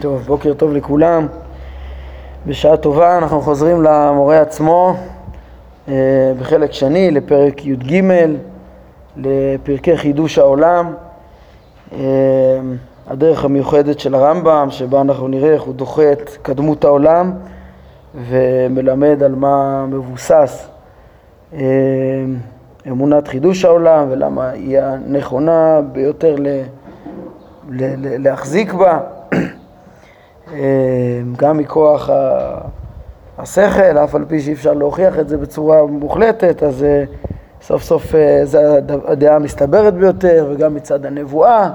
טוב, בוקר טוב לכולם. בשעה טובה אנחנו חוזרים למורה עצמו אה, בחלק שני, לפרק י"ג, לפרקי חידוש העולם, אה, הדרך המיוחדת של הרמב"ם, שבה אנחנו נראה איך הוא דוחה את קדמות העולם ומלמד על מה מבוסס אה, אמונת חידוש העולם ולמה היא הנכונה ביותר ל... להחזיק בה, גם מכוח השכל, אף על פי שאי אפשר להוכיח את זה בצורה מוחלטת, אז אה, סוף סוף אה, זו הדעה המסתברת ביותר, וגם מצד הנבואה,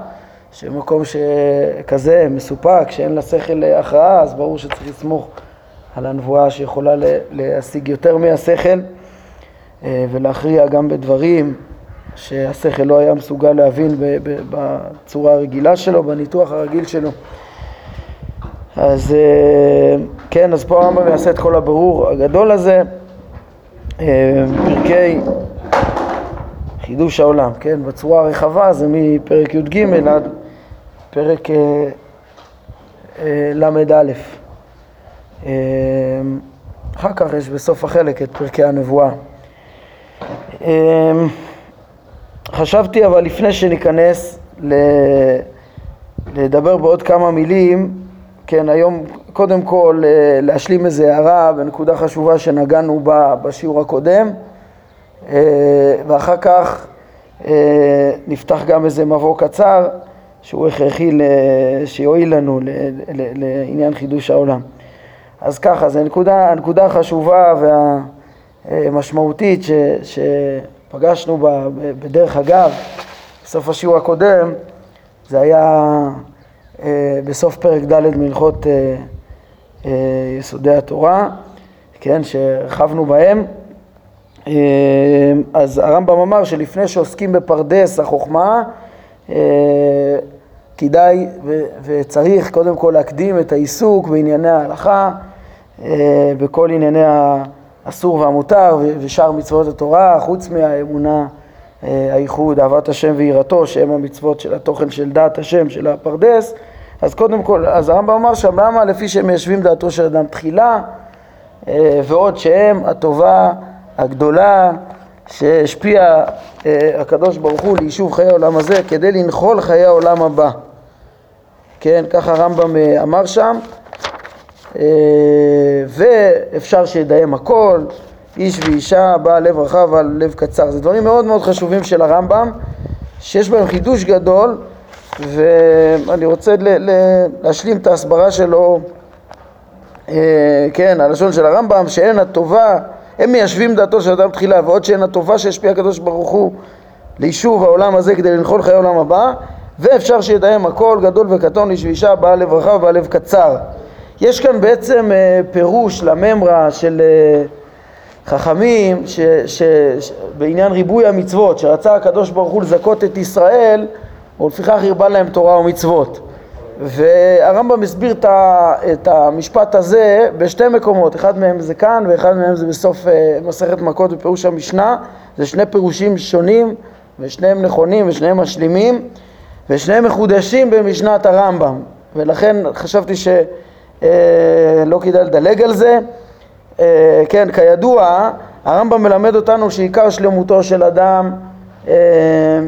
שמקום שכזה מסופק, שאין לה שכל הכרעה, אז ברור שצריך לסמוך על הנבואה שיכולה להשיג יותר מהשכל אה, ולהכריע גם בדברים שהשכל לא היה מסוגל להבין בצורה הרגילה שלו, בניתוח הרגיל שלו. אז אה, כן, אז פה הרמב"ם יעשה את כל הבירור הגדול הזה, אה, פרקי חידוש העולם, כן, בצורה הרחבה זה מפרק י"ג עד פרק ל"א. אחר כך יש בסוף החלק את פרקי הנבואה. חשבתי אבל לפני שניכנס לדבר בעוד כמה מילים, כן, היום קודם כל אה, להשלים איזו הערה בנקודה חשובה שנגענו בה בשיעור הקודם אה, ואחר כך אה, נפתח גם איזה מבוא קצר שהוא הכרחי שיועיל לנו לעניין חידוש העולם. אז ככה, זו הנקודה, הנקודה החשובה והמשמעותית ש, ש, פגשנו בדרך אגב, בסוף השיעור הקודם, זה היה אה, בסוף פרק ד' מהלכות אה, אה, יסודי התורה, כן, שהרחבנו בהם. אז הרמב"ם אמר שלפני שעוסקים בפרדס החוכמה, כדאי וצריך קודם כל להקדים את העיסוק בענייני ההלכה, בכל ענייני ה... אסור והמותר ושאר מצוות התורה, חוץ מהאמונה, אה, הייחוד, אהבת השם ויראתו, שהם המצוות של התוכן של דעת השם, של הפרדס. אז קודם כל, אז הרמב"ם אמר שם, למה לפי שהם מיישבים דעתו של אדם תחילה, אה, ועוד שהם הטובה הגדולה שהשפיע אה, הקדוש ברוך הוא ליישוב חיי העולם הזה כדי לנחול חיי העולם הבא. כן, ככה הרמב"ם אמר שם. ואפשר שידיים הכל, איש ואישה, בעל לב רחב על לב קצר. זה דברים מאוד מאוד חשובים של הרמב"ם, שיש בהם חידוש גדול, ואני רוצה ל- ל- להשלים את ההסברה שלו, אה, כן, הלשון של הרמב"ם, שאין הטובה, הם מיישבים דעתו של אדם תחילה, ועוד שאין הטובה שהשפיע הקדוש ברוך הוא ליישוב העולם הזה כדי לנחול חיי העולם הבא, ואפשר שידיים הכל, גדול וקטון, איש ואישה, בעל לב רחב ובעל לב קצר. יש כאן בעצם אה, פירוש לממרה של אה, חכמים ש, ש, ש, בעניין ריבוי המצוות, שרצה הקדוש ברוך הוא לזכות את ישראל, ולפיכך הרבה להם תורה ומצוות. והרמב"ם הסביר את המשפט הזה בשתי מקומות, אחד מהם זה כאן ואחד מהם זה בסוף אה, מסכת מכות בפירוש המשנה, זה שני פירושים שונים ושניהם נכונים ושניהם משלימים ושניהם מחודשים במשנת הרמב"ם ולכן חשבתי ש... אה, לא כדאי לדלג על זה. אה, כן, כידוע, הרמב"ם מלמד אותנו שעיקר שלמותו של אדם אה,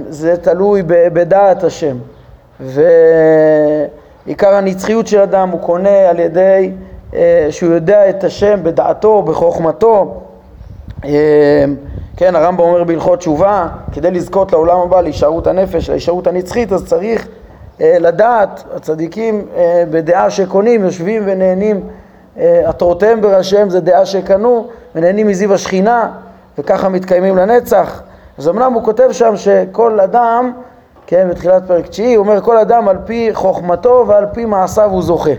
זה תלוי בדעת השם. ועיקר הנצחיות של אדם הוא קונה על ידי שהוא יודע את השם בדעתו, בחוכמתו. כן, הרמב"ם אומר בהלכות תשובה, כדי לזכות לעולם הבא, להישארות הנפש, להישארות הנצחית, אז צריך לדעת, הצדיקים אה, בדעה שקונים יושבים ונהנים, עטרותיהם אה, בראשיהם זה דעה שקנו ונהנים מזיו השכינה וככה מתקיימים לנצח. אז אמנם הוא כותב שם שכל אדם, כן, בתחילת פרק תשיעי, הוא אומר כל אדם על פי חוכמתו ועל פי מעשיו הוא זוכה.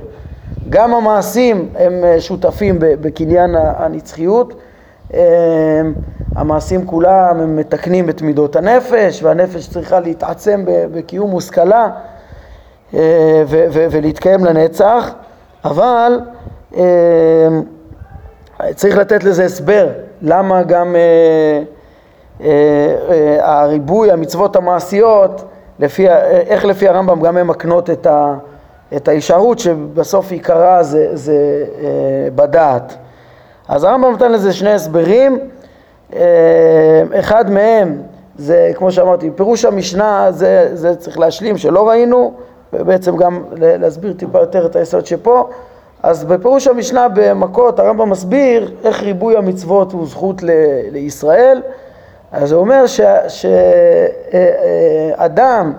גם המעשים הם שותפים בקניין הנצחיות, המעשים כולם הם מתקנים את מידות הנפש והנפש צריכה להתעצם בקיום מושכלה אה, ולהתקיים לנצח, אבל אה, צריך לתת לזה הסבר, למה גם אה, הריבוי, המצוות המעשיות, לפי, איך לפי הרמב"ם גם הן מקנות את, ה, את ההישארות שבסוף עיקרה זה, זה אה, בדעת. אז הרמב"ם נותן לזה שני הסברים, אה, אחד מהם זה כמו שאמרתי, פירוש המשנה זה, זה צריך להשלים שלא ראינו ובעצם גם להסביר טיפה יותר את היסוד שפה. אז בפירוש המשנה במכות הרמב"ם מסביר איך ריבוי המצוות הוא זכות ל, לישראל. אז הוא אומר שאדם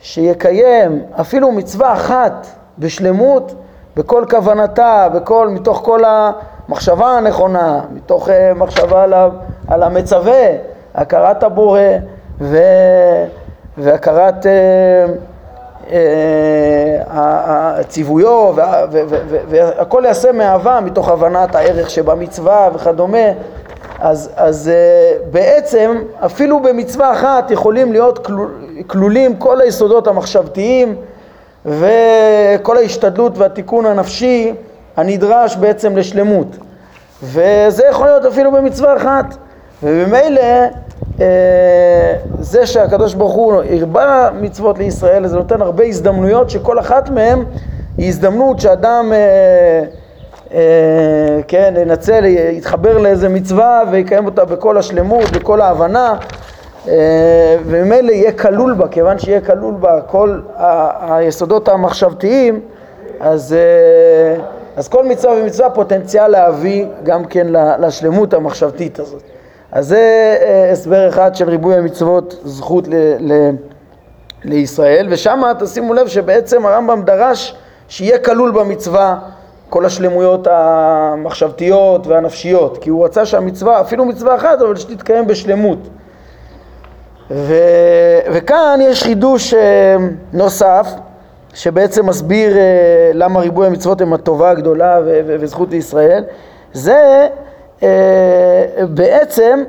שיקיים אפילו מצווה אחת בשלמות, בכל כוונתה, בכל, מתוך כל המחשבה הנכונה, מתוך uh, מחשבה על, על המצווה, הכרת הבורא ו, והכרת uh, uh, הציוויו והכל יעשה מאהבה מתוך הבנת הערך שבמצווה וכדומה. אז, אז uh, בעצם אפילו במצווה אחת יכולים להיות כלולים כל היסודות המחשבתיים וכל ההשתדלות והתיקון הנפשי הנדרש בעצם לשלמות. וזה יכול להיות אפילו במצווה אחת. וממילא זה שהקדוש ברוך הוא הרבה מצוות לישראל זה נותן הרבה הזדמנויות שכל אחת מהן היא הזדמנות שאדם uh, אה, כן, ינצל, יתחבר לאיזה מצווה ויקיים אותה בכל השלמות, בכל ההבנה אה, וממילא יהיה כלול בה, כיוון שיהיה כלול בה כל היסודות המחשבתיים אז, אה, אז כל מצווה ומצווה פוטנציאל להביא גם כן לשלמות המחשבתית הזאת. אז זה הסבר אחד של ריבוי המצוות, זכות ל, ל, לישראל, ושם תשימו לב שבעצם הרמב"ם דרש שיהיה כלול במצווה כל השלמויות המחשבתיות והנפשיות, כי הוא רצה שהמצווה, אפילו מצווה אחת, אבל שתתקיים בשלמות. ו... וכאן יש חידוש אה, נוסף, שבעצם מסביר אה, למה ריבוי המצוות הם הטובה הגדולה ו... ו... וזכות לישראל, זה אה, בעצם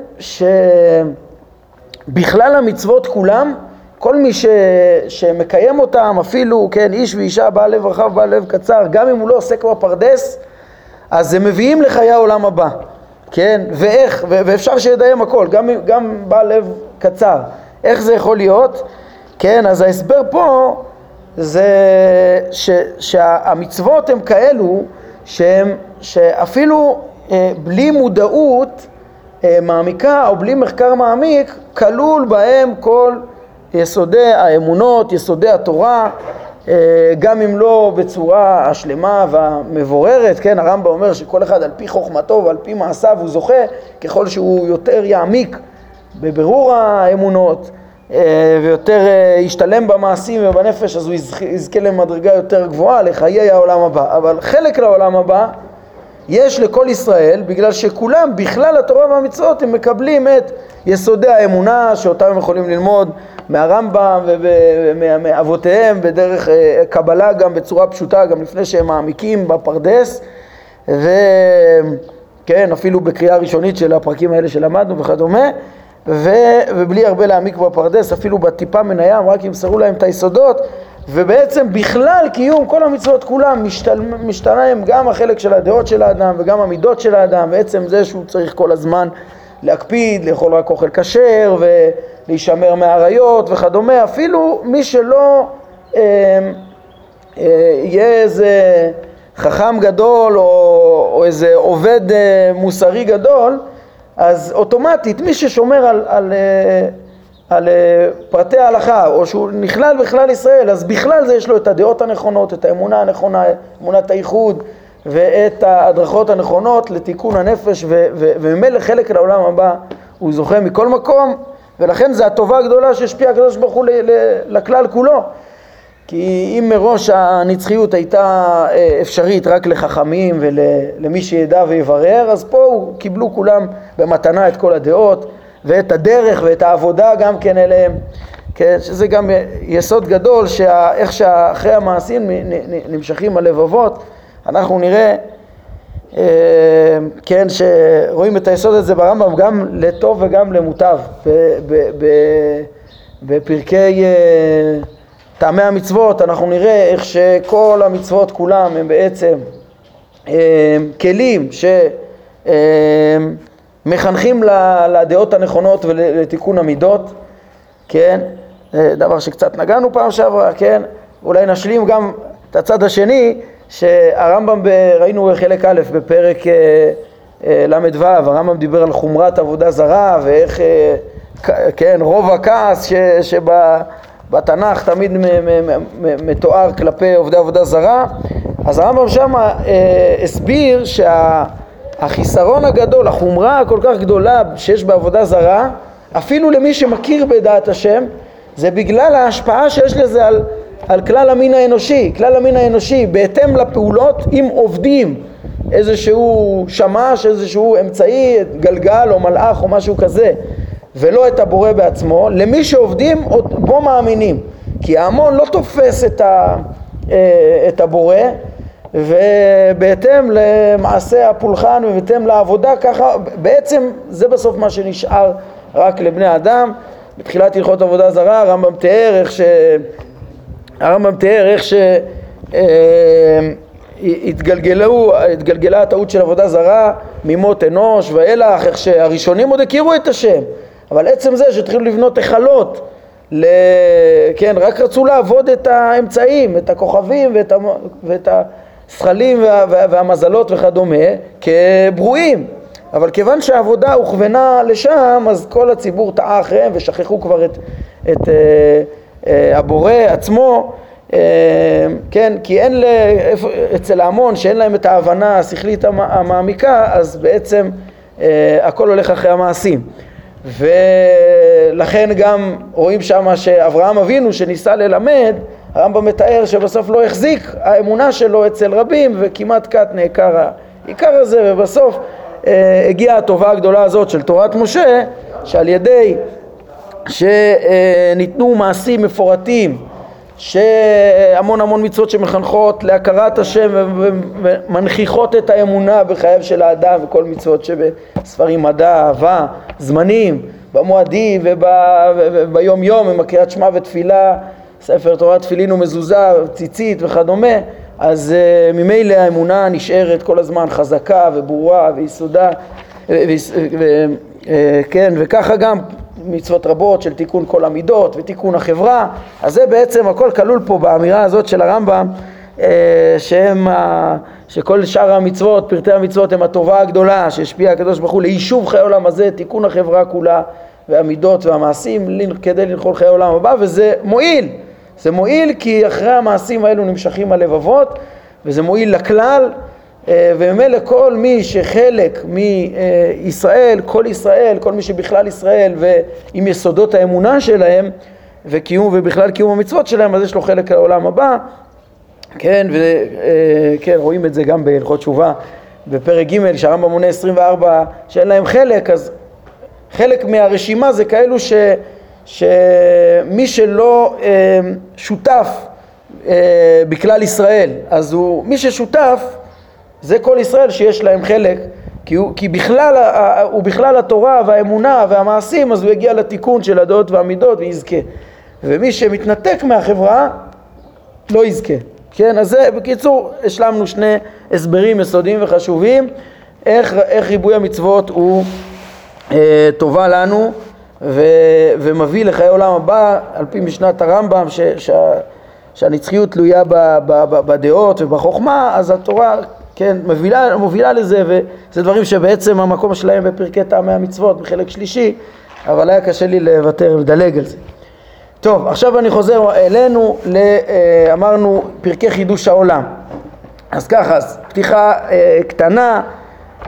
שבכלל המצוות כולם כל מי ש, שמקיים אותם, אפילו, כן, איש ואישה, בעל לב רחב, בעל לב קצר, גם אם הוא לא עוסק בפרדס, אז הם מביאים לחיי העולם הבא, כן, ואיך, ו- ואפשר שידיים הכל, גם, גם בעל לב קצר, איך זה יכול להיות, כן, אז ההסבר פה זה ש, שהמצוות הן כאלו שהם, שאפילו אה, בלי מודעות אה, מעמיקה או בלי מחקר מעמיק, כלול בהם כל יסודי האמונות, יסודי התורה, אה, גם אם לא בצורה השלמה והמבוררת, כן, הרמב"ם אומר שכל אחד על פי חוכמתו ועל פי מעשיו הוא זוכה, ככל שהוא יותר יעמיק בבירור האמונות אה, ויותר אה, ישתלם במעשים ובנפש, אז הוא יזכה למדרגה יותר גבוהה לחיי העולם הבא. אבל חלק לעולם הבא יש לכל ישראל, בגלל שכולם, בכלל התורה והמצוות, הם מקבלים את יסודי האמונה שאותם הם יכולים ללמוד מהרמב"ם ומאבותיהם בדרך אה, קבלה גם בצורה פשוטה, גם לפני שהם מעמיקים בפרדס. וכן, אפילו בקריאה ראשונית של הפרקים האלה שלמדנו וכדומה. ו... ובלי הרבה להעמיק בפרדס, אפילו בטיפה מן הים, רק ימסרו להם את היסודות ובעצם בכלל קיום כל המצוות כולם משתל... משתלם גם החלק של הדעות של האדם וגם המידות של האדם, בעצם זה שהוא צריך כל הזמן להקפיד, לאכול רק אוכל כשר ולהישמר מהעריות וכדומה, אפילו מי שלא אה, אה, יהיה איזה חכם גדול או, או איזה עובד אה, מוסרי גדול, אז אוטומטית מי ששומר על, על, אה, על אה, פרטי ההלכה או שהוא נכלל בכלל ישראל, אז בכלל זה יש לו את הדעות הנכונות, את האמונה הנכונה, אמונת הייחוד ואת ההדרכות הנכונות לתיקון הנפש וממילא חלק לעולם הבא הוא זוכה מכל מקום ולכן זו הטובה הגדולה שהשפיע הקדוש ברוך הוא לכלל כולו. כי אם מראש הנצחיות הייתה אה, אפשרית רק לחכמים ולמי שידע ויברר אז פה קיבלו כולם במתנה את כל הדעות ואת הדרך ואת העבודה גם כן אליהם. כן, שזה גם יסוד גדול שאיך שאחרי המעשים נמשכים הלבבות. אנחנו נראה, אה, כן, שרואים את היסוד הזה ברמב"ם גם לטוב וגם למוטב. בפרקי אה, טעמי המצוות אנחנו נראה איך שכל המצוות כולם הם בעצם אה, כלים שמחנכים לדעות הנכונות ולתיקון המידות, כן, דבר שקצת נגענו פעם שעברה, כן, אולי נשלים גם את הצד השני, שהרמב"ם, ב, ראינו חלק א' בפרק אה, אה, ל"ו, הרמב"ם דיבר על חומרת עבודה זרה ואיך, אה, כן, רוב הכעס שבתנ"ך תמיד מתואר כלפי עובדי עבודה זרה, אז הרמב"ם שם הסביר שהחיסרון הגדול, החומרה הכל כך גדולה שיש בעבודה זרה, אפילו למי שמכיר בדעת השם, זה בגלל ההשפעה שיש לזה על, על כלל המין האנושי. כלל המין האנושי, בהתאם לפעולות, אם עובדים איזשהו שמש, איזשהו אמצעי, גלגל או מלאך או משהו כזה, ולא את הבורא בעצמו, למי שעובדים בו מאמינים. כי ההמון לא תופס את, ה, אה, את הבורא, ובהתאם למעשה הפולחן ובהתאם לעבודה, ככה בעצם זה בסוף מה שנשאר רק לבני אדם. בתחילת הלכות עבודה זרה הרמב"ם תיאר איך ש... הרמב"ם תיאר איך שהתגלגלו, אה, התגלגלה הטעות של עבודה זרה ממות אנוש ואילך, איך שהראשונים עוד הכירו את השם, אבל עצם זה שהתחילו לבנות היכלות, ל... כן, רק רצו לעבוד את האמצעים, את הכוכבים ואת, המ... ואת הזכלים וה... והמזלות וכדומה כברואים, אבל כיוון שהעבודה הוכוונה לשם, אז כל הציבור טעה אחריהם ושכחו כבר את, את אה, אה, הבורא עצמו, אה, כן, כי אין ל... אצל ההמון שאין להם את ההבנה השכלית המעמיקה, אז בעצם אה, הכל הולך אחרי המעשים. ולכן גם רואים שם שאברהם אבינו שניסה ללמד, הרמב"ם מתאר שבסוף לא החזיק האמונה שלו אצל רבים וכמעט קט נעקר העיקר הזה ובסוף אה, הגיעה הטובה הגדולה הזאת של תורת משה, שעל ידי שניתנו מעשים מפורטים, שהמון המון מצוות שמחנכות להכרת השם ומנכיחות את האמונה בחייו של האדם וכל מצוות שבספרים מדע, אהבה, זמנים, במועדים וביום יום עם הקריאת שמע ותפילה, ספר תורה תפילין ומזוזה, ציצית וכדומה אז uh, ממילא האמונה נשארת כל הזמן חזקה וברורה ויסודה, ו, ו, uh, כן, וככה גם מצוות רבות של תיקון כל המידות ותיקון החברה, אז זה בעצם הכל כלול פה באמירה הזאת של הרמב"ם, uh, שהם, ה, שכל שאר המצוות, פרטי המצוות הם הטובה הגדולה שהשפיע הקדוש ברוך הוא ליישוב חיי העולם הזה, תיקון החברה כולה והמידות והמעשים כדי לנחול חיי העולם הבא, וזה מועיל. זה מועיל כי אחרי המעשים האלו נמשכים הלבבות וזה מועיל לכלל אה, וממילא כל מי שחלק מישראל, כל ישראל, כל מי שבכלל ישראל ועם יסודות האמונה שלהם וקיום ובכלל קיום המצוות שלהם אז יש לו חלק לעולם הבא. כן, וכן, אה, רואים את זה גם בהלכות תשובה בפרק ג' שהרמב"ם מונה 24 שאין להם חלק אז חלק מהרשימה זה כאלו ש... שמי שלא אה, שותף אה, בכלל ישראל, אז הוא, מי ששותף זה כל ישראל שיש להם חלק, כי הוא, כי בכלל, הוא בכלל התורה והאמונה והמעשים, אז הוא יגיע לתיקון של הדעות והמידות ויזכה. ומי שמתנתק מהחברה לא יזכה. כן, אז זה, בקיצור, השלמנו שני הסברים יסודיים וחשובים, איך, איך ריבוי המצוות הוא אה, טובה לנו. ו, ומביא לחיי עולם הבא על פי משנת הרמב"ם ש, שה, שהנצחיות תלויה ב, ב, ב, בדעות ובחוכמה אז התורה כן מובילה, מובילה לזה וזה דברים שבעצם המקום שלהם בפרקי טעמי המצוות בחלק שלישי אבל היה קשה לי לוותר ולדלג על זה. טוב עכשיו אני חוזר אלינו, אה, אמרנו פרקי חידוש העולם אז ככה, אז פתיחה אה, קטנה,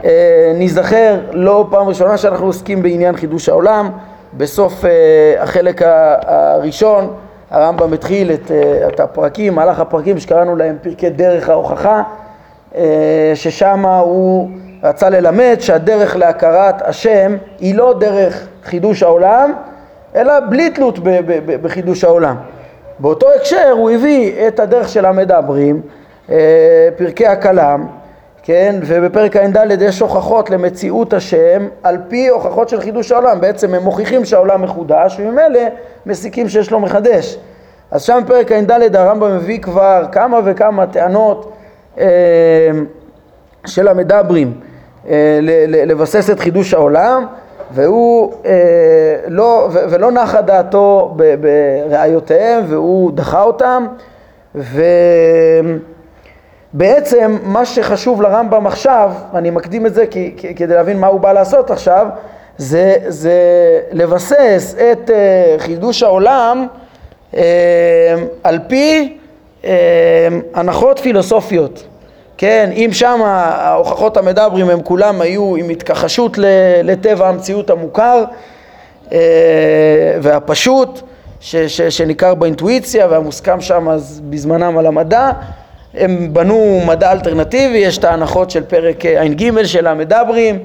אה, ניזכר לא פעם ראשונה שאנחנו עוסקים בעניין חידוש העולם בסוף uh, החלק הראשון הרמב"ם התחיל את, uh, את הפרקים, מהלך הפרקים שקראנו להם פרקי דרך ההוכחה, uh, ששם הוא רצה ללמד שהדרך להכרת השם היא לא דרך חידוש העולם, אלא בלי תלות ב- ב- ב- בחידוש העולם. באותו הקשר הוא הביא את הדרך של המדברים, פרקי הכלם, כן, ובפרק ע"ד יש הוכחות למציאות השם על פי הוכחות של חידוש העולם, בעצם הם מוכיחים שהעולם מחודש וממילא מסיקים שיש לו מחדש. אז שם בפרק ע"ד הרמב"ם מביא כבר כמה וכמה טענות אה, של המדברים אה, לבסס את חידוש העולם והוא אה, לא, ו, ולא נחה דעתו בראיותיהם והוא דחה אותם ובעצם מה שחשוב לרמב"ם עכשיו, אני מקדים את זה כי, כדי להבין מה הוא בא לעשות עכשיו, זה, זה לבסס את uh, חידוש העולם uh, על פי uh, הנחות פילוסופיות. כן, אם שם ההוכחות המדברים הם כולם היו עם התכחשות לטבע המציאות המוכר uh, והפשוט, ש, ש, שניכר באינטואיציה והמוסכם שם אז בזמנם על המדע, הם בנו מדע אלטרנטיבי, יש את ההנחות של פרק ע"ג של המדברים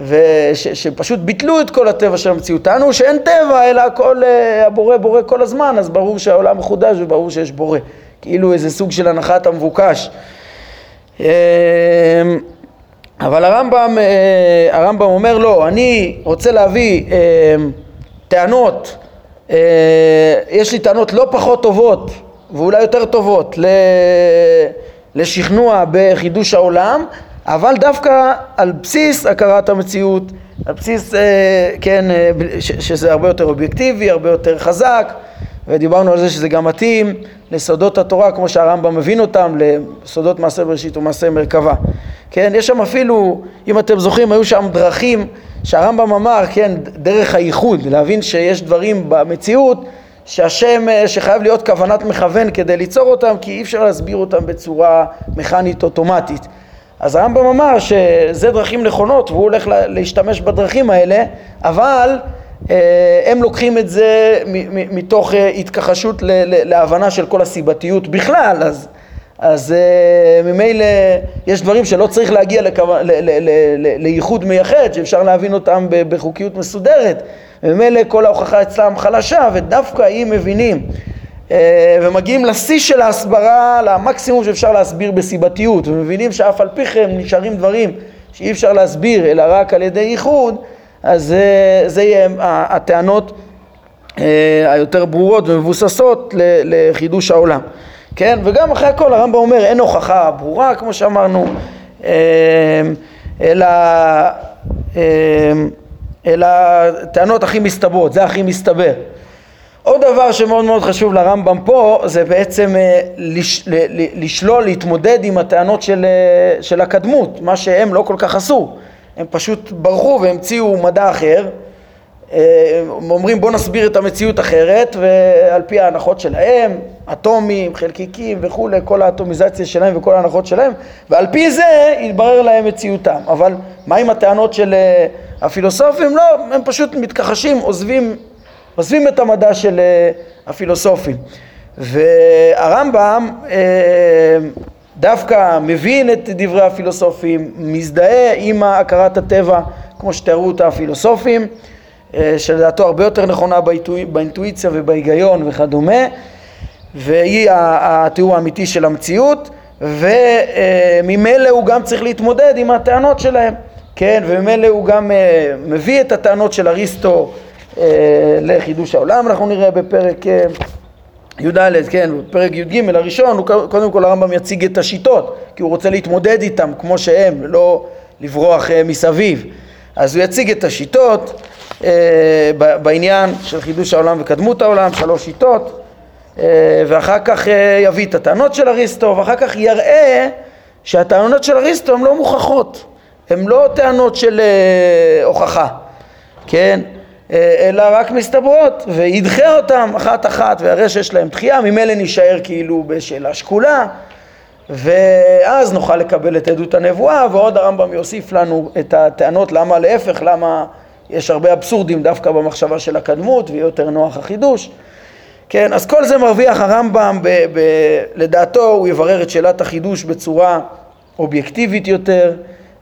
ושפשוט ביטלו את כל הטבע של המציאות. טענו שאין טבע אלא הכל אה, הבורא בורא כל הזמן, אז ברור שהעולם מחודש וברור שיש בורא. כאילו איזה סוג של הנחת המבוקש. אמ, אבל הרמב"ם, אה, הרמב"ם אומר לא, אני רוצה להביא אמ, טענות, אה, יש לי טענות לא פחות טובות ואולי יותר טובות לשכנוע בחידוש העולם, אבל דווקא על בסיס הכרת המציאות, על בסיס, אה, כן, אה, שזה הרבה יותר אובייקטיבי, הרבה יותר חזק, ודיברנו על זה שזה גם מתאים לסודות התורה כמו שהרמב"ם מבין אותם, לסודות מעשה בראשית ומעשה מרכבה. כן, יש שם אפילו, אם אתם זוכרים, היו שם דרכים שהרמב"ם אמר, כן, דרך הייחוד, להבין שיש דברים במציאות שהשם, אה, שחייב להיות כוונת מכוון כדי ליצור אותם, כי אי אפשר להסביר אותם בצורה מכנית אוטומטית. אז הרמב"ם אמר שזה דרכים נכונות והוא הולך להשתמש בדרכים האלה, אבל אה, הם לוקחים את זה מתוך אה, התכחשות להבנה של כל הסיבתיות בכלל, אז, אז אה, ממילא יש דברים שלא צריך להגיע לייחוד מייחד, שאפשר להבין אותם בחוקיות מסודרת, וממילא כל ההוכחה אצלם חלשה, ודווקא אם מבינים אה, ומגיעים לשיא של ההסברה, למקסימום שאפשר להסביר בסיבתיות, ומבינים שאף על פי כן נשארים דברים שאי אפשר להסביר אלא רק על ידי ייחוד, אז זה, זה יהיה הטענות אה, היותר ברורות ומבוססות לחידוש העולם. כן? וגם אחרי הכל הרמב"ם אומר אין הוכחה ברורה כמו שאמרנו, אה, אלא, אלא טענות הכי מסתברות, זה הכי מסתבר. עוד דבר שמאוד מאוד חשוב לרמב"ם פה זה בעצם אה, לש, לשלול, להתמודד עם הטענות של, אה, של הקדמות, מה שהם לא כל כך עשו, הם פשוט ברחו והמציאו מדע אחר, אומרים בוא נסביר את המציאות אחרת ועל פי ההנחות שלהם, אטומים, חלקיקים וכולי, כל האטומיזציה שלהם וכל ההנחות שלהם ועל פי זה יתברר להם מציאותם, אבל מה עם הטענות של הפילוסופים? לא, הם פשוט מתכחשים, עוזבים עוזבים את המדע של אה, הפילוסופים. והרמב"ם אה, דווקא מבין את דברי הפילוסופים, מזדהה עם הכרת הטבע כמו שתיארו אותה הפילוסופים, אה, שלדעתו הרבה יותר נכונה באינטואיציה ובהיגיון וכדומה, והיא התיאור האמיתי של המציאות, וממילא הוא גם צריך להתמודד עם הטענות שלהם, כן, וממילא הוא גם מביא את הטענות של אריסטו אה, לחידוש העולם, אנחנו נראה בפרק אה, י"ד, כן, בפרק י"ג הראשון, הוא קודם כל הרמב"ם יציג את השיטות, כי הוא רוצה להתמודד איתם כמו שהם, לא לברוח אה, מסביב. אז הוא יציג את השיטות בעניין של חידוש העולם וקדמות העולם, שלוש שיטות, ואחר כך יביא את הטענות של אריסטו, ואחר כך יראה שהטענות של אריסטו הן לא מוכחות, הן לא טענות של הוכחה, כן? אה, אלא רק מסתברות, וידחה אותם אחת אחת ויראה שיש להם דחייה, ממילא נישאר כאילו בשאלה שקולה, ואז נוכל לקבל את עדות הנבואה, ועוד הרמב"ם יוסיף לנו את הטענות למה להפך, למה יש הרבה אבסורדים דווקא במחשבה של הקדמות, ויהיה יותר נוח החידוש. כן, אז כל זה מרוויח הרמב"ם, ב- ב- לדעתו הוא יברר את שאלת החידוש בצורה אובייקטיבית יותר,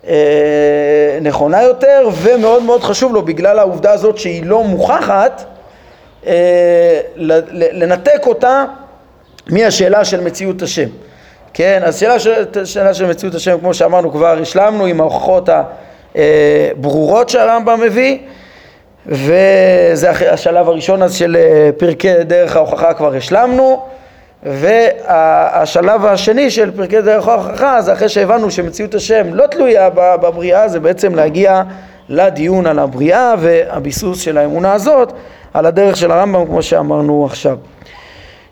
אה, נכונה יותר, ומאוד מאוד חשוב לו, בגלל העובדה הזאת שהיא לא מוכחת, אה, לנתק אותה מהשאלה של מציאות השם. כן, אז שאלה של, שאלה של מציאות השם, כמו שאמרנו כבר, השלמנו עם ההוכחות הברורות שהרמב"ם מביא, וזה השלב הראשון אז של אה, פרקי דרך ההוכחה כבר השלמנו. והשלב השני של פרקי דרך ההוכחה זה אחרי שהבנו שמציאות השם לא תלויה בבריאה זה בעצם להגיע לדיון על הבריאה והביסוס של האמונה הזאת על הדרך של הרמב"ם כמו שאמרנו עכשיו.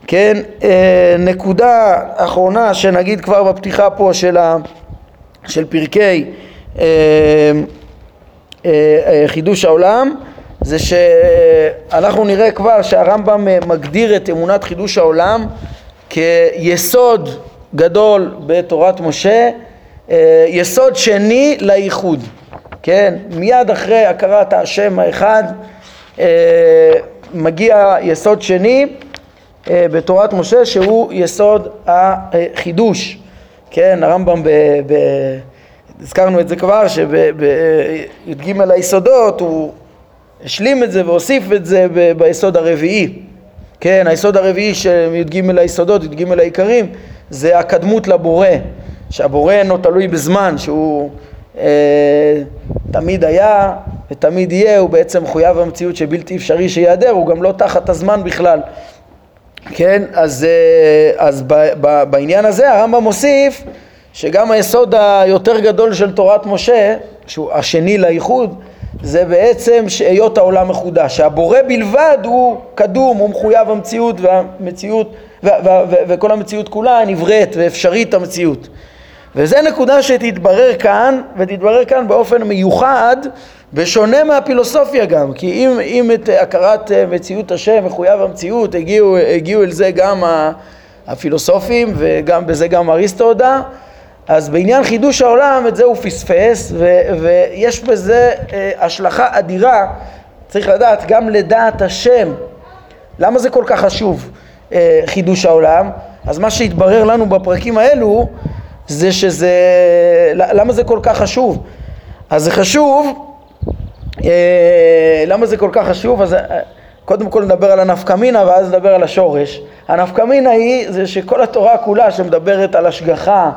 כן, אה, נקודה אחרונה שנגיד כבר בפתיחה פה של, ה, של פרקי אה, אה, חידוש העולם זה שאנחנו נראה כבר שהרמב"ם מגדיר את אמונת חידוש העולם כיסוד גדול בתורת משה, יסוד שני לייחוד, כן? מיד אחרי הכרת השם האחד מגיע יסוד שני אה, בתורת משה שהוא יסוד החידוש. כן, הרמב"ם, ב, ב, הזכרנו את זה כבר, שבי"ג היסודות הוא השלים את זה והוסיף את זה ב, ביסוד הרביעי. כן, היסוד הרביעי של י"ג היסודות, י"ג העיקרים, זה הקדמות לבורא, שהבורא אינו תלוי בזמן, שהוא אה, תמיד היה ותמיד יהיה, הוא בעצם מחויב המציאות שבלתי אפשרי שייעדר, הוא גם לא תחת הזמן בכלל. כן, אז, אה, אז ב, ב, בעניין הזה הרמב"ם מוסיף שגם היסוד היותר גדול של תורת משה, שהוא השני לאיחוד, זה בעצם שהיות העולם מחודש, שהבורא בלבד הוא קדום, הוא מחויב המציאות והמציאות וכל המציאות כולה נבראת ואפשרית המציאות. וזה נקודה שתתברר כאן, ותתברר כאן באופן מיוחד בשונה מהפילוסופיה גם, כי אם, אם את הכרת אה, מציאות השם, מחויב המציאות, הגיעו, הגיעו אל זה גם הפילוסופים וגם בזה גם אריסטו הודה, אז בעניין חידוש העולם את זה הוא פספס ו, ויש בזה אה, השלכה אדירה, צריך לדעת, גם לדעת השם. למה זה כל כך חשוב אה, חידוש העולם? אז מה שהתברר לנו בפרקים האלו זה שזה, למה זה כל כך חשוב? אז זה חשוב אה, למה זה כל כך חשוב? אז אה, קודם כל נדבר על הנפקמינה ואז נדבר על השורש. הנפקמינה היא זה שכל התורה כולה שמדברת על השגחה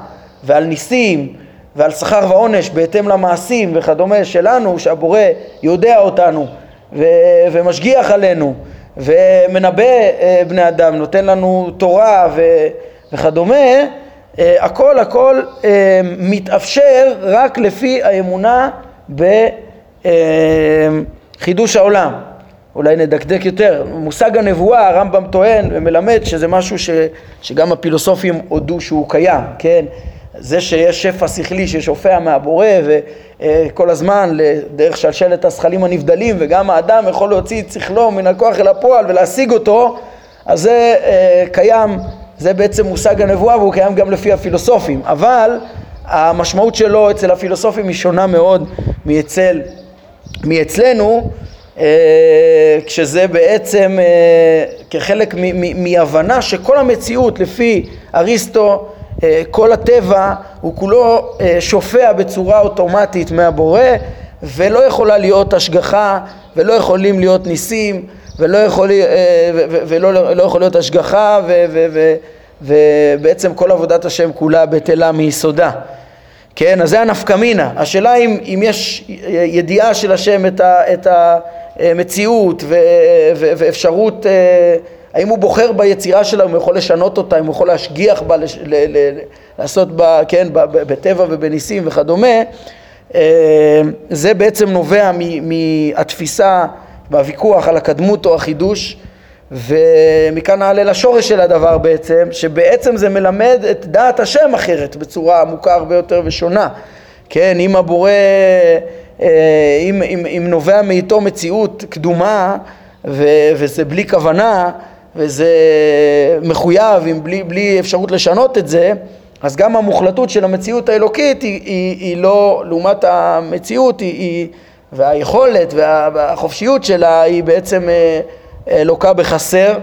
ועל ניסים ועל שכר ועונש בהתאם למעשים וכדומה שלנו, שהבורא יודע אותנו ו- ומשגיח עלינו ומנבא אה, בני אדם, נותן לנו תורה ו- וכדומה, הכל הכל מתאפשר רק לפי האמונה ב... אמ, חידוש העולם. אולי נדקדק יותר. מושג הנבואה, הרמב"ם טוען ומלמד שזה משהו ש, שגם הפילוסופים הודו שהוא קיים, כן? זה שיש שפע שכלי ששופע מהבורא וכל הזמן דרך שלשלת הזכלים הנבדלים וגם האדם יכול להוציא את שכלו מן הכוח אל הפועל ולהשיג אותו, אז זה אה, קיים, זה בעצם מושג הנבואה והוא קיים גם לפי הפילוסופים, אבל המשמעות שלו אצל הפילוסופים היא שונה מאוד מאצל מאצלנו, אה, כשזה בעצם אה, כחלק מהבנה שכל המציאות לפי אריסטו, כל הטבע הוא כולו שופע בצורה אוטומטית מהבורא ולא יכולה להיות השגחה ולא יכולים להיות ניסים ולא יכול, ולא לא יכול להיות השגחה ו, ו, ו, ובעצם כל עבודת השם כולה בטלה מיסודה. כן, אז זה הנפקמינה. השאלה אם, אם יש ידיעה של השם את, ה, את המציאות ו, ו, ואפשרות, אה, האם הוא בוחר ביצירה שלה, אם הוא יכול לשנות אותה, אם הוא יכול להשגיח בה, לש, ל, ל, לעשות בה, כן, בטבע ובניסים וכדומה, אה, זה בעצם נובע מהתפיסה והוויכוח על הקדמות או החידוש ומכאן נעלה לשורש של הדבר בעצם, שבעצם זה מלמד את דעת השם אחרת, בצורה עמוקה הרבה יותר ושונה. כן, אם הבורא, אה, אם, אם, אם נובע מאיתו מציאות קדומה ו, וזה בלי כוונה וזה מחויב, עם בלי, בלי אפשרות לשנות את זה, אז גם המוחלטות של המציאות האלוקית היא, היא, היא לא, לעומת המציאות, היא, היא, והיכולת והחופשיות שלה היא בעצם אה, לוקה בחסר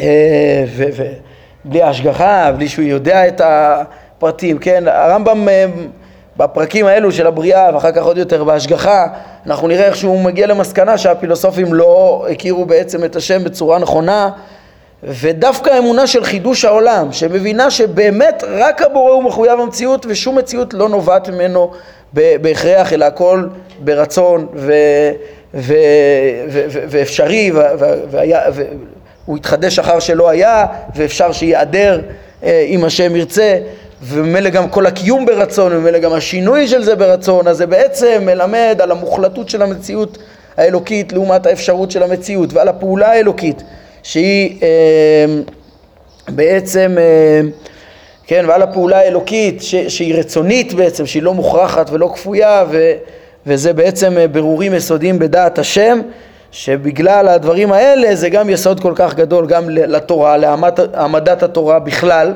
אה, ובלי השגחה, בלי שהוא יודע את הפרטים, כן? הרמב"ם אה, בפרקים האלו של הבריאה ואחר כך עוד יותר בהשגחה, אנחנו נראה איך שהוא מגיע למסקנה שהפילוסופים לא הכירו בעצם את השם בצורה נכונה ודווקא האמונה של חידוש העולם, שמבינה שבאמת רק הבורא הוא מחויב המציאות ושום מציאות לא נובעת ממנו בהכרח, אלא הכל ברצון ו... ו- ו- ו- ואפשרי, והוא התחדש אחר שלא היה, ואפשר שייעדר אה, אם השם ירצה, וממילא גם כל הקיום ברצון, וממילא גם השינוי של זה ברצון, אז זה בעצם מלמד על המוחלטות של המציאות האלוקית לעומת האפשרות של המציאות, ועל הפעולה האלוקית, שהיא אה, בעצם, אה, כן, ועל הפעולה האלוקית ש, שהיא רצונית בעצם, שהיא לא מוכרחת ולא כפויה, ו, וזה בעצם אה, ברורים יסודיים בדעת השם, שבגלל הדברים האלה זה גם יסוד כל כך גדול גם לתורה, להעמדת התורה בכלל.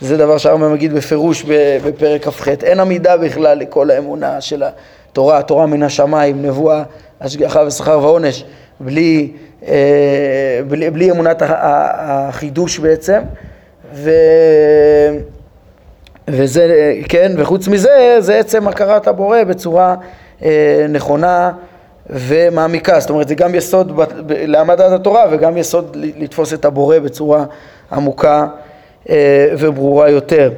זה דבר שהרמב"ם מגיד בפירוש בפרק כ"ח, אין עמידה בכלל לכל האמונה של התורה, התורה מן השמיים, נבואה, השגחה ושכר ועונש, בלי, אה, בלי, בלי אמונת החידוש בעצם, ו, וזה, כן, וחוץ מזה, זה עצם הכרת הבורא בצורה אה, נכונה ומעמיקה, זאת אומרת זה גם יסוד להעמדת התורה וגם יסוד לתפוס את הבורא בצורה עמוקה וברורה יותר.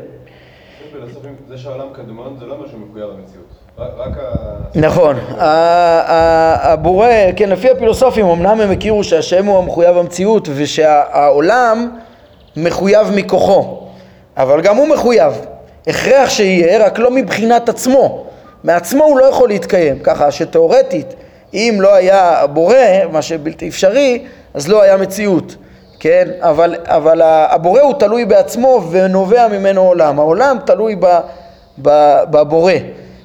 זה שהעולם קדמון זה לא משהו מחויב המציאות, רק ה... נכון, הבורא, כן, לפי הפילוסופים אמנם הם הכירו שהשם הוא המחויב המציאות ושהעולם מחויב מכוחו, אבל גם הוא מחויב, הכרח שיהיה, רק לא מבחינת עצמו, מעצמו הוא לא יכול להתקיים, ככה שתאורטית אם לא היה בורא, מה שבלתי אפשרי, אז לא היה מציאות. כן? אבל, אבל הבורא הוא תלוי בעצמו ונובע ממנו עולם. העולם תלוי ב, ב, בבורא.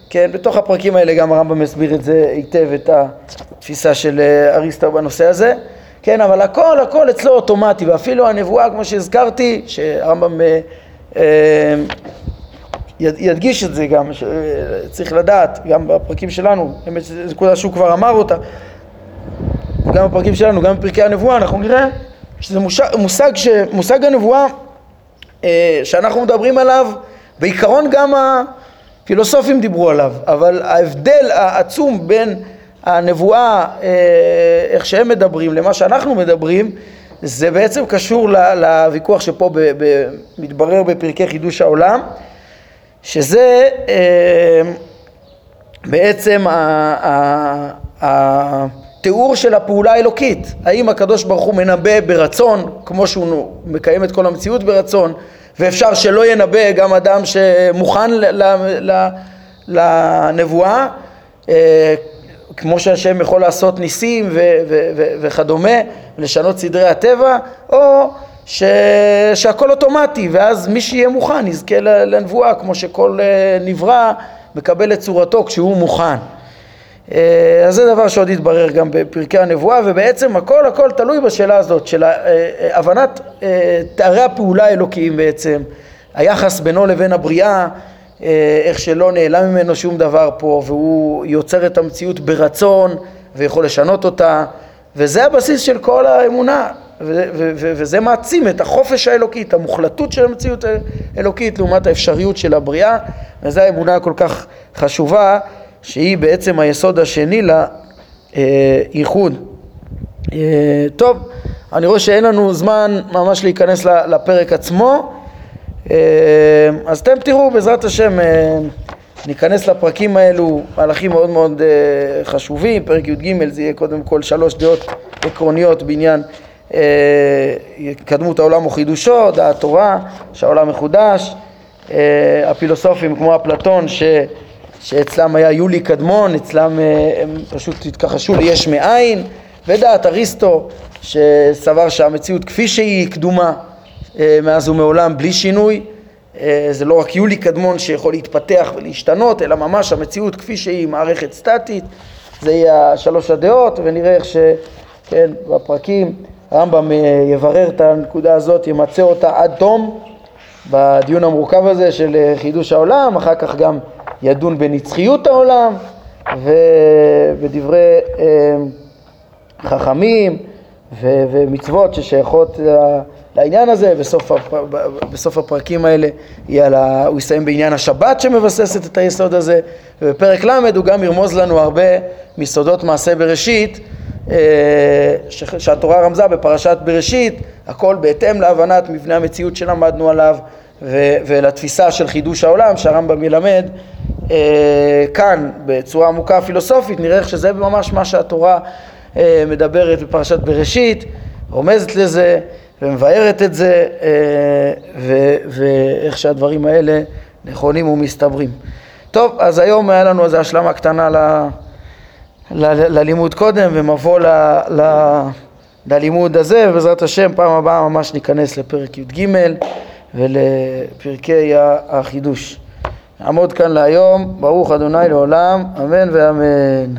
כן? בתוך הפרקים האלה גם הרמב"ם מסביר את זה היטב, את התפיסה של אה, אריסטו בנושא הזה. כן, אבל הכל הכל אצלו אוטומטי, ואפילו הנבואה, כמו שהזכרתי, שהרמב"ם אה, אה, ידגיש את זה גם, צריך לדעת, גם בפרקים שלנו, באמת זו נקודה שהוא כבר אמר אותה, גם בפרקים שלנו, גם בפרקי הנבואה, אנחנו נראה שזה מושג, מושג, ש, מושג הנבואה אה, שאנחנו מדברים עליו, בעיקרון גם הפילוסופים דיברו עליו, אבל ההבדל העצום בין הנבואה, אה, איך שהם מדברים, למה שאנחנו מדברים, זה בעצם קשור לוויכוח שפה מתברר בפרקי חידוש העולם, שזה אה, בעצם ה, ה, ה, תיאור של הפעולה האלוקית, האם הקדוש ברוך הוא מנבא ברצון, כמו שהוא מקיים את כל המציאות ברצון, ואפשר שלא ינבא גם אדם שמוכן לנבואה, אה, כמו שהשם יכול לעשות ניסים וכדומה, לשנות סדרי הטבע, או ש... שהכל אוטומטי, ואז מי שיהיה מוכן יזכה לנבואה, כמו שכל אה, נברא מקבל את צורתו כשהוא מוכן. אה, אז זה דבר שעוד יתברר גם בפרקי הנבואה, ובעצם הכל הכל תלוי בשאלה הזאת של אה, אה, הבנת תארי הפעולה האלוקיים בעצם, היחס בינו לבין הבריאה, איך שלא נעלם ממנו שום דבר פה, והוא יוצר את המציאות ברצון ויכול לשנות אותה, וזה הבסיס של כל האמונה, וזה מעצים את החופש האלוקי, את המוחלטות של המציאות האלוקית לעומת האפשריות של הבריאה, וזו האמונה הכל כך חשובה. שהיא בעצם היסוד השני לייחוד. אה, טוב, אני רואה שאין לנו זמן ממש להיכנס לפרק עצמו, אה, אז אתם תראו בעזרת השם אה, ניכנס לפרקים האלו, מהלכים מאוד מאוד חשובים, פרק י"ג זה יהיה קודם כל שלוש דעות עקרוניות בעניין התקדמות העולם וחידושו, דעת תורה, שהעולם מחודש, הפילוסופים כמו אפלטון ש... שאצלם היה יולי קדמון, אצלם אה, הם פשוט התכחשו ליש מאין, ודעת אריסטו שסבר שהמציאות כפי שהיא היא קדומה אה, מאז ומעולם בלי שינוי, אה, זה לא רק יולי קדמון שיכול להתפתח ולהשתנות, אלא ממש המציאות כפי שהיא מערכת סטטית, זה יהיה שלוש הדעות, ונראה איך שכן, בפרקים. הרמב"ם יברר את הנקודה הזאת, ימצה אותה עד תום בדיון המורכב הזה של חידוש העולם, אחר כך גם ידון בנצחיות העולם ובדברי אה, חכמים ו- ומצוות ששייכות לעניין הזה, בסוף. בסוף הפרקים האלה לה... הוא יסיים בעניין השבת שמבססת את היסוד הזה, ובפרק ל' הוא גם ירמוז לנו הרבה מסודות מעשה בראשית אה, ש... שהתורה רמזה בפרשת בראשית, הכל בהתאם להבנת מבנה המציאות שלמדנו עליו ו... ולתפיסה של חידוש העולם שהרמב"ם ילמד אה, כאן בצורה עמוקה פילוסופית, נראה איך שזה ממש מה שהתורה אה, מדברת בפרשת בראשית, רומזת לזה ומבארת את זה, אה, ואיך שהדברים האלה נכונים ומסתברים. טוב, אז היום היה לנו איזו השלמה קטנה ל, ל, ללימוד קודם ומבוא ל, ל, ללימוד הזה, ובעזרת השם פעם הבאה ממש ניכנס לפרק י"ג ולפרקי החידוש. נעמוד כאן להיום, ברוך אדוני לעולם, אמן ואמן.